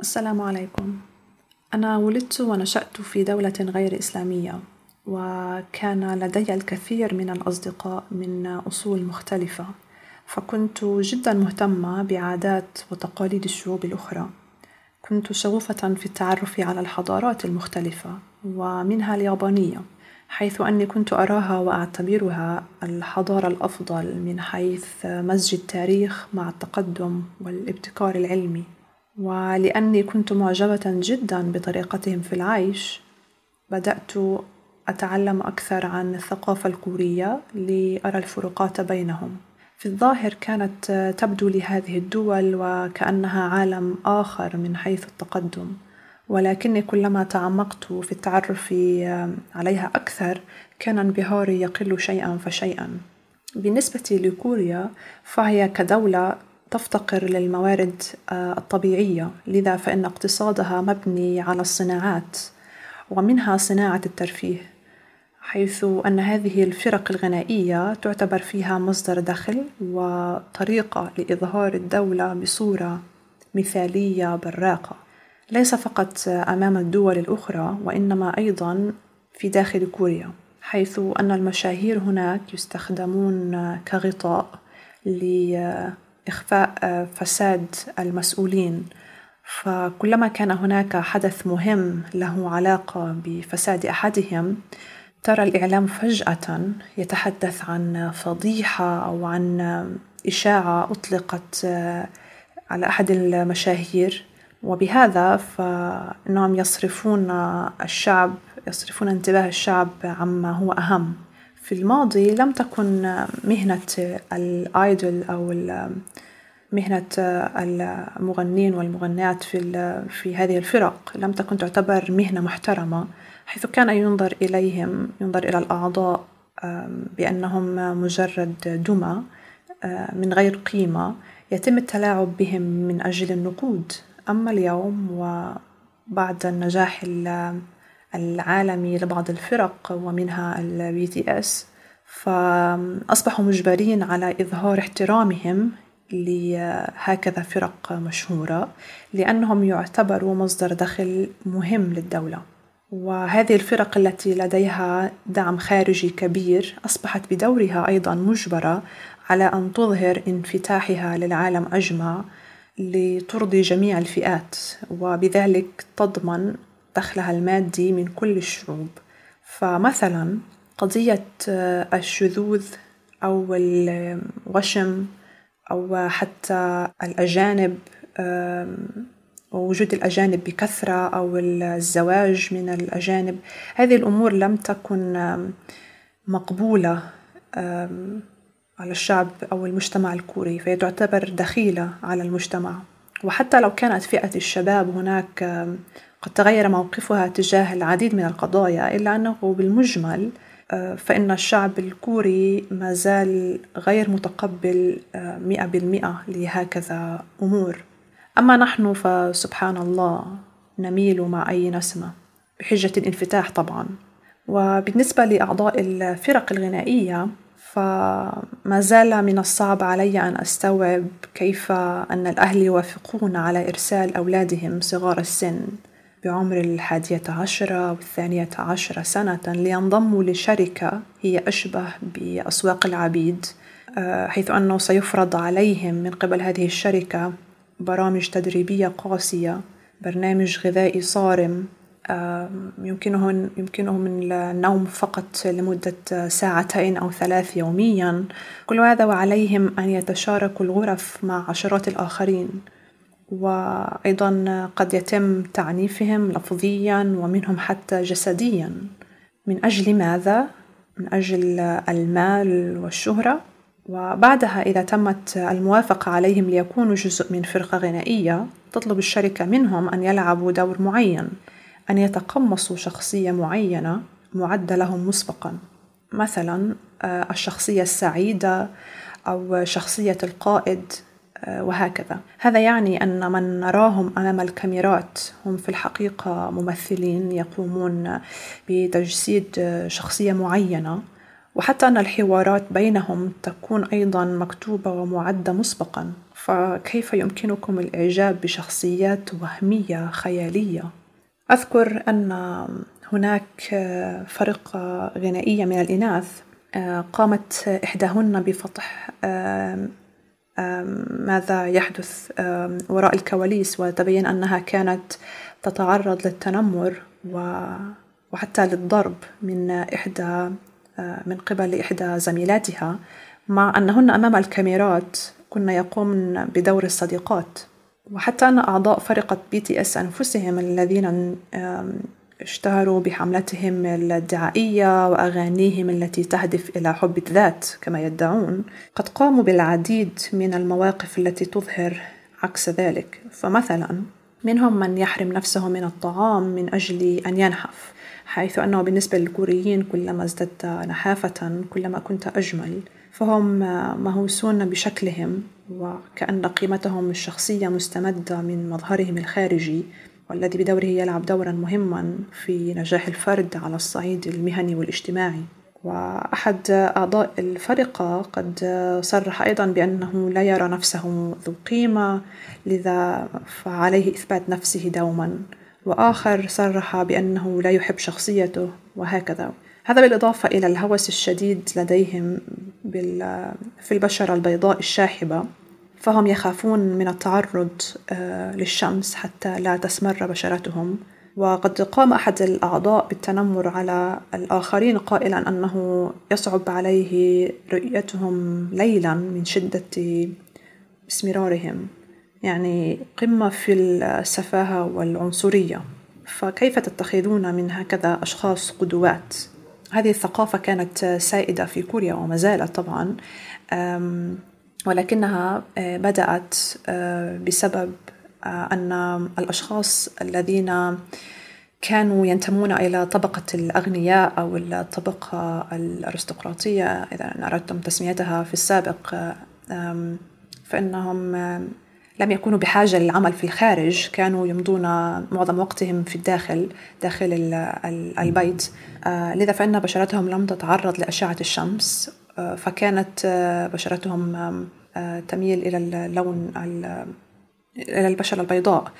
السلام عليكم. أنا ولدت ونشأت في دولة غير إسلامية وكان لدي الكثير من الأصدقاء من أصول مختلفة فكنت جدا مهتمة بعادات وتقاليد الشعوب الأخرى. كنت شغوفة في التعرف على الحضارات المختلفة ومنها اليابانية حيث أني كنت أراها وأعتبرها الحضارة الأفضل من حيث مزج التاريخ مع التقدم والابتكار العلمي. ولأني كنت معجبة جدا بطريقتهم في العيش بدأت أتعلم أكثر عن الثقافة الكورية لأرى الفروقات بينهم. في الظاهر كانت تبدو لي هذه الدول وكأنها عالم آخر من حيث التقدم ولكني كلما تعمقت في التعرف عليها أكثر كان انبهاري يقل شيئا فشيئا. بالنسبة لكوريا فهي كدولة تفتقر للموارد الطبيعية. لذا فإن اقتصادها مبني على الصناعات ومنها صناعة الترفيه حيث أن هذه الفرق الغنائية تعتبر فيها مصدر دخل وطريقة لإظهار الدولة بصورة مثالية براقة. ليس فقط أمام الدول الأخرى وإنما أيضا في داخل كوريا حيث أن المشاهير هناك يستخدمون كغطاء لإخفاء فساد المسؤولين. فكلما كان هناك حدث مهم له علاقة بفساد أحدهم ترى الإعلام فجأة يتحدث عن فضيحة أو عن إشاعة أطلقت على أحد المشاهير. وبهذا فإنهم يصرفون الشعب يصرفون انتباه الشعب عما هو أهم. في الماضي لم تكن مهنة الآيدول أو مهنة المغنين والمغنيات في في هذه الفرق. لم تكن تعتبر مهنة محترمة حيث كان ينظر إليهم ينظر إلى الأعضاء بأنهم مجرد دمى من غير قيمة. يتم التلاعب بهم من أجل النقود. أما اليوم وبعد النجاح العالمي لبعض الفرق ومنها ال BTS فأصبحوا مجبرين على إظهار احترامهم لهكذا فرق مشهورة لأنهم يعتبروا مصدر دخل مهم للدولة. وهذه الفرق التي لديها دعم خارجي كبير أصبحت بدورها أيضا مجبرة على أن تظهر انفتاحها للعالم أجمع لترضي جميع الفئات وبذلك تضمن دخلها المادي من كل الشعوب. فمثلا قضية الشذوذ أو الوشم أو حتى الأجانب ووجود الأجانب بكثرة أو الزواج من الأجانب هذه الأمور لم تكن مقبولة على الشعب أو المجتمع الكوري فهي تعتبر دخيلة على المجتمع. وحتى لو كانت فئة الشباب هناك قد تغير موقفها تجاه العديد من القضايا إلا أنه بالمجمل فإن الشعب الكوري ما زال غير متقبل مئة بالمئة لهكذا أمور. أما نحن فسبحان الله نميل مع أي نسمة بحجة الانفتاح طبعا. وبالنسبة لأعضاء الفرق الغنائية فما زال من الصعب علي أن أستوعب كيف أن الأهل يوافقون على إرسال أولادهم صغار السن. بعمر الحادية عشرة والثانية عشرة سنة لينضموا لشركة هي أشبه بأسواق العبيد حيث أنه سيفرض عليهم من قبل هذه الشركة برامج تدريبية قاسية برنامج غذائي صارم يمكنهم يمكنهم النوم فقط لمدة ساعتين أو ثلاث يوميا. كل هذا وعليهم أن يتشاركوا الغرف مع عشرات الآخرين. وأيضا قد يتم تعنيفهم لفظيا ومنهم حتى جسديا. من أجل ماذا؟ من أجل المال والشهرة. وبعدها إذا تمت الموافقة عليهم ليكونوا جزء من فرقة غنائية تطلب الشركة منهم أن يلعبوا دور معين أن يتقمصوا شخصية معينة معدة لهم مسبقا. مثلا الشخصية السعيدة أو شخصية القائد. وهكذا هذا يعني أن من نراهم أمام الكاميرات هم في الحقيقة ممثلين يقومون بتجسيد شخصية معينة وحتى أن الحوارات بينهم تكون أيضا مكتوبة ومعدة مسبقا فكيف يمكنكم الإعجاب بشخصيات وهمية خيالية؟ أذكر أن هناك فرقة غنائية من الإناث قامت إحداهن بفتح ماذا يحدث؟ وراء الكواليس وتبين أنها كانت تتعرض للتنمر وحتى للضرب من إحدى من قبل إحدى زميلاتها مع أنهن أمام الكاميرات كن يقومن بدور الصديقات. وحتى أن أعضاء فرقة BTS أنفسهم الذين اشتهروا بحملتهم الدعائية وأغانيهم التي تهدف إلى حب الذات كما يدعون. قد قاموا بالعديد من المواقف التي تظهر عكس ذلك. فمثلا منهم من يحرم نفسه من الطعام من أجل أن ينحف حيث أنه بالنسبة للكوريين كلما ازددت نحافة كلما كنت أجمل فهم مهووسون بشكلهم وكأن قيمتهم الشخصية مستمدة من مظهرهم الخارجي. والذي بدوره يلعب دورا مهما في نجاح الفرد على الصعيد المهني والاجتماعي. وأحد أعضاء الفرقة قد صرح أيضا بأنه لا يرى نفسه ذو قيمة لذا فعليه إثبات نفسه دوما. وآخر صرح بأنه لا يحب شخصيته وهكذا. هذا بالإضافة إلى الهوس الشديد لديهم في البشرة البيضاء الشاحبة. فهم يخافون من التعرض آه، للشمس حتى لا تسمر بشرتهم. وقد قام أحد الأعضاء بالتنمر على الآخرين قائلا أنه يصعب عليه رؤيتهم ليلا من شدة اسمرارهم يعني قمة في السفاهة والعنصرية. فكيف تتخذون من هكذا أشخاص قدوات؟ هذه الثقافة كانت سائدة في كوريا وما زالت طبعا. ولكنها آه، بدأت آه، بسبب آه، أن الأشخاص الذين كانوا ينتمون إلى طبقة الأغنياء أو الطبقة الأرستقراطية إذا أردتم تسميتها في السابق فإنهم لم يكونوا بحاجة للعمل في الخارج كانوا يمضون معظم وقتهم في الداخل داخل البيت. لذا فإن بشرتهم لم تتعرض لأشعة الشمس فكانت بشرتهم تميل إلى اللون إلى البشرة البيضاء.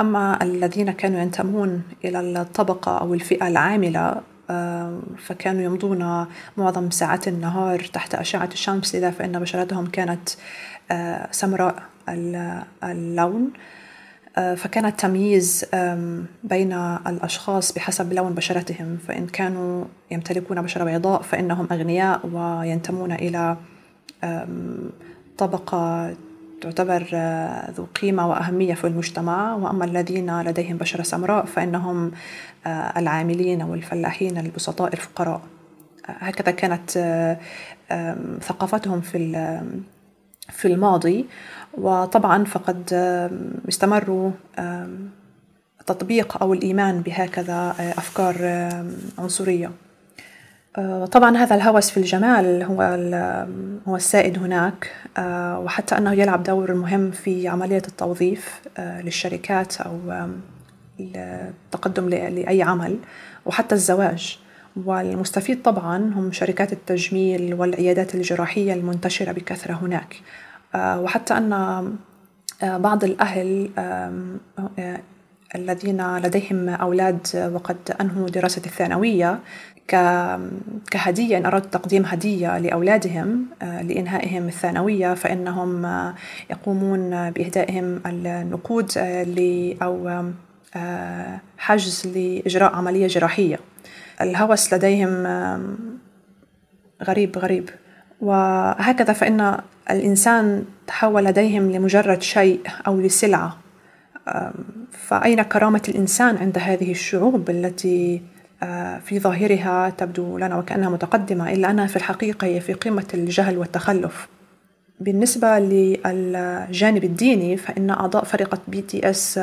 أما الذين كانوا ينتمون إلى الطبقة أو الفئة العاملة فكانوا يمضون معظم ساعات النهار تحت أشعة الشمس لذا فإن بشرتهم كانت سمراء اللون. فكان التمييز بين الأشخاص بحسب لون بشرتهم. فإن كانوا يمتلكون بشرة بيضاء فإنهم أغنياء وينتمون إلى طبقة تعتبر ذو قيمة وأهمية في المجتمع. وأما الذين لديهم بشرة سمراء فإنهم العاملين والفلاحين البسطاء الفقراء. هكذا كانت ثقافتهم في في الماضي وطبعا فقد استمروا التطبيق أو الإيمان بهكذا أفكار عنصرية. طبعا هذا الهوس في الجمال هو هو السائد هناك وحتى أنه يلعب دور مهم في عملية التوظيف للشركات أو التقدم لأي عمل وحتى الزواج. والمستفيد طبعا هم شركات التجميل والعيادات الجراحية المنتشرة بكثرة هناك. وحتى أن بعض الأهل الذين لديهم أولاد وقد أنهوا دراسة الثانوية كهدية إن أردت تقديم هدية لأولادهم لإنهائهم الثانوية فإنهم يقومون بإهدائهم النقود أو حجز لإجراء عملية جراحية. الهوس لديهم غريب غريب. وهكذا فإن الإنسان تحول لديهم لمجرد شيء أو لسلعة. فأين كرامة الإنسان عند هذه الشعوب التي في ظاهرها تبدو لنا وكأنها متقدمة إلا أنها في الحقيقة هي في قمة الجهل والتخلف. بالنسبة للجانب الديني فإن أعضاء فرقة BTS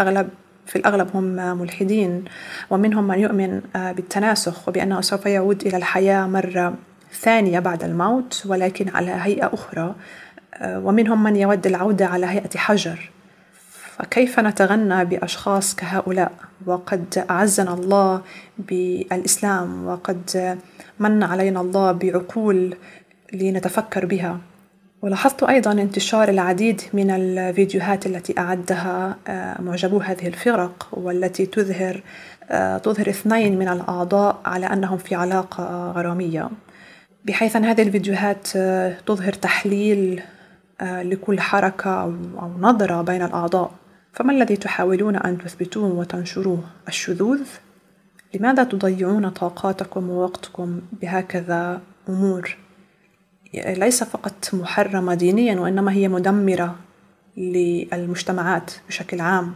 أغلب في الأغلب هم ملحدين ومنهم من يؤمن بالتناسخ وبأنه سوف يعود إلى الحياة مرة ثانية بعد الموت ولكن على هيئة أخرى ومنهم من يود العودة على هيئة حجر. فكيف نتغنى بأشخاص كهؤلاء؟ وقد أعزنا الله بالإسلام وقد من علينا الله بعقول لنتفكر بها. ولاحظت أيضا انتشار العديد من الفيديوهات التي أعدها آه، معجبو هذه الفرق والتي تظهر آه، تظهر اثنين من الأعضاء على أنهم في علاقة غرامية بحيث أن هذه الفيديوهات آه، تظهر تحليل لكل حركة أو نظرة بين الأعضاء فما الذي تحاولون أن تثبتوه وتنشروه؟ الشذوذ؟ لماذا تضيعون طاقاتكم ووقتكم بهكذا أمور ليس فقط محرمة دينيا وإنما هي مدمرة للمجتمعات بشكل عام.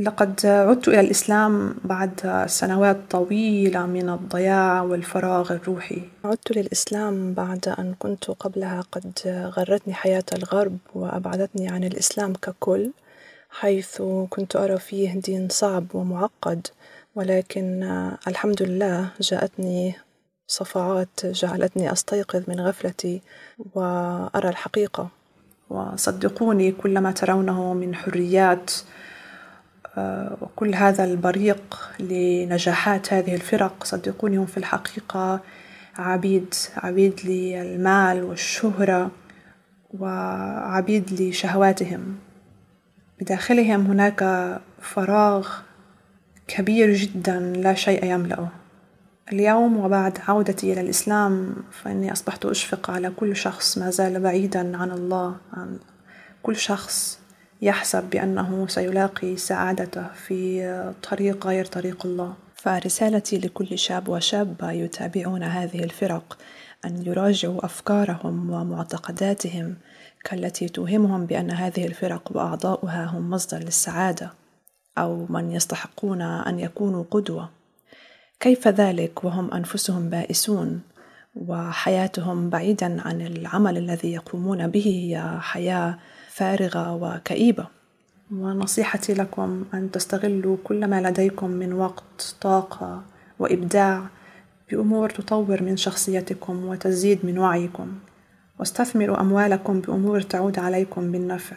لقد عدت إلى الإسلام بعد سنوات طويلة من الضياع والفراغ الروحي. عدت للإسلام بعد أن كنت قبلها قد غرتني حياة الغرب وأبعدتني عن الإسلام ككل حيث كنت أرى فيه دين صعب ومعقد ولكن الحمد لله جاءتني صفعات جعلتني أستيقظ من غفلتي وأرى الحقيقة. وصدقوني كل ما ترونه من حريات آه، وكل هذا البريق لنجاحات هذه الفرق صدقوني هم في الحقيقة عبيد عبيد للمال والشهرة وعبيد لشهواتهم. بداخلهم هناك فراغ كبير جدا لا شيء يملأه. اليوم وبعد عودتي إلى الإسلام فإني أصبحت أشفق على كل شخص ما زال بعيدا عن الله عن كل شخص يحسب بأنه سيلاقي سعادته في طريق غير طريق الله. فرسالتي لكل شاب وشابة يتابعون هذه الفرق أن يراجعوا أفكارهم ومعتقداتهم كالتي توهمهم بأن هذه الفرق وأعضاؤها هم مصدر للسعادة أو من يستحقون أن يكونوا قدوة. كيف ذلك وهم أنفسهم بائسون وحياتهم بعيدا عن العمل الذي يقومون به هي حياة فارغة وكئيبة؟ ونصيحتي لكم أن تستغلوا كل ما لديكم من وقت طاقة وإبداع بأمور تطور من شخصيتكم وتزيد من وعيكم. واستثمروا أموالكم بأمور تعود عليكم بالنفع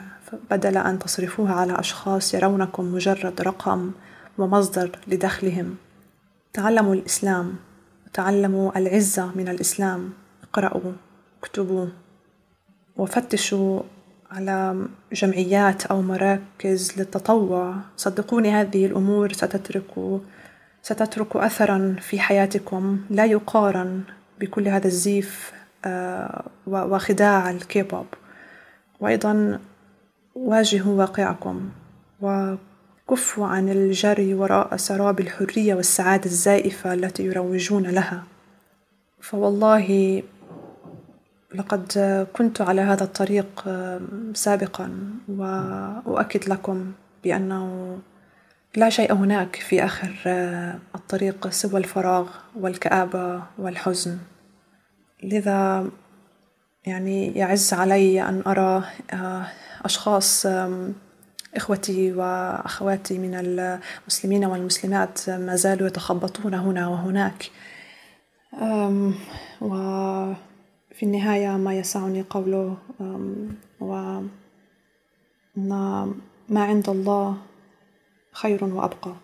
بدل أن تصرفوها على أشخاص يرونكم مجرد رقم ومصدر لدخلهم. تعلموا الإسلام تعلموا العزة من الإسلام اقرأوا اكتبوا وفتشوا على جمعيات أو مراكز للتطوع. صدقوني هذه الأمور ستترك ستترك أثرا في حياتكم لا يقارن بكل هذا الزيف آه، وخداع الكيبوب. وأيضا واجهوا واقعكم كفوا عن الجري وراء سراب الحرية والسعادة الزائفة التي يروجون لها. فوالله لقد كنت على هذا الطريق سابقا وأؤكد لكم بأنه لا شيء هناك في آخر الطريق سوى الفراغ والكآبة والحزن. لذا يعني يعز علي أن أرى أشخاص إخوتي وأخواتي من المسلمين والمسلمات ما زالوا يتخبطون هنا وهناك. وفي النهاية ما يسعني قوله و ما عند الله خير وأبقى.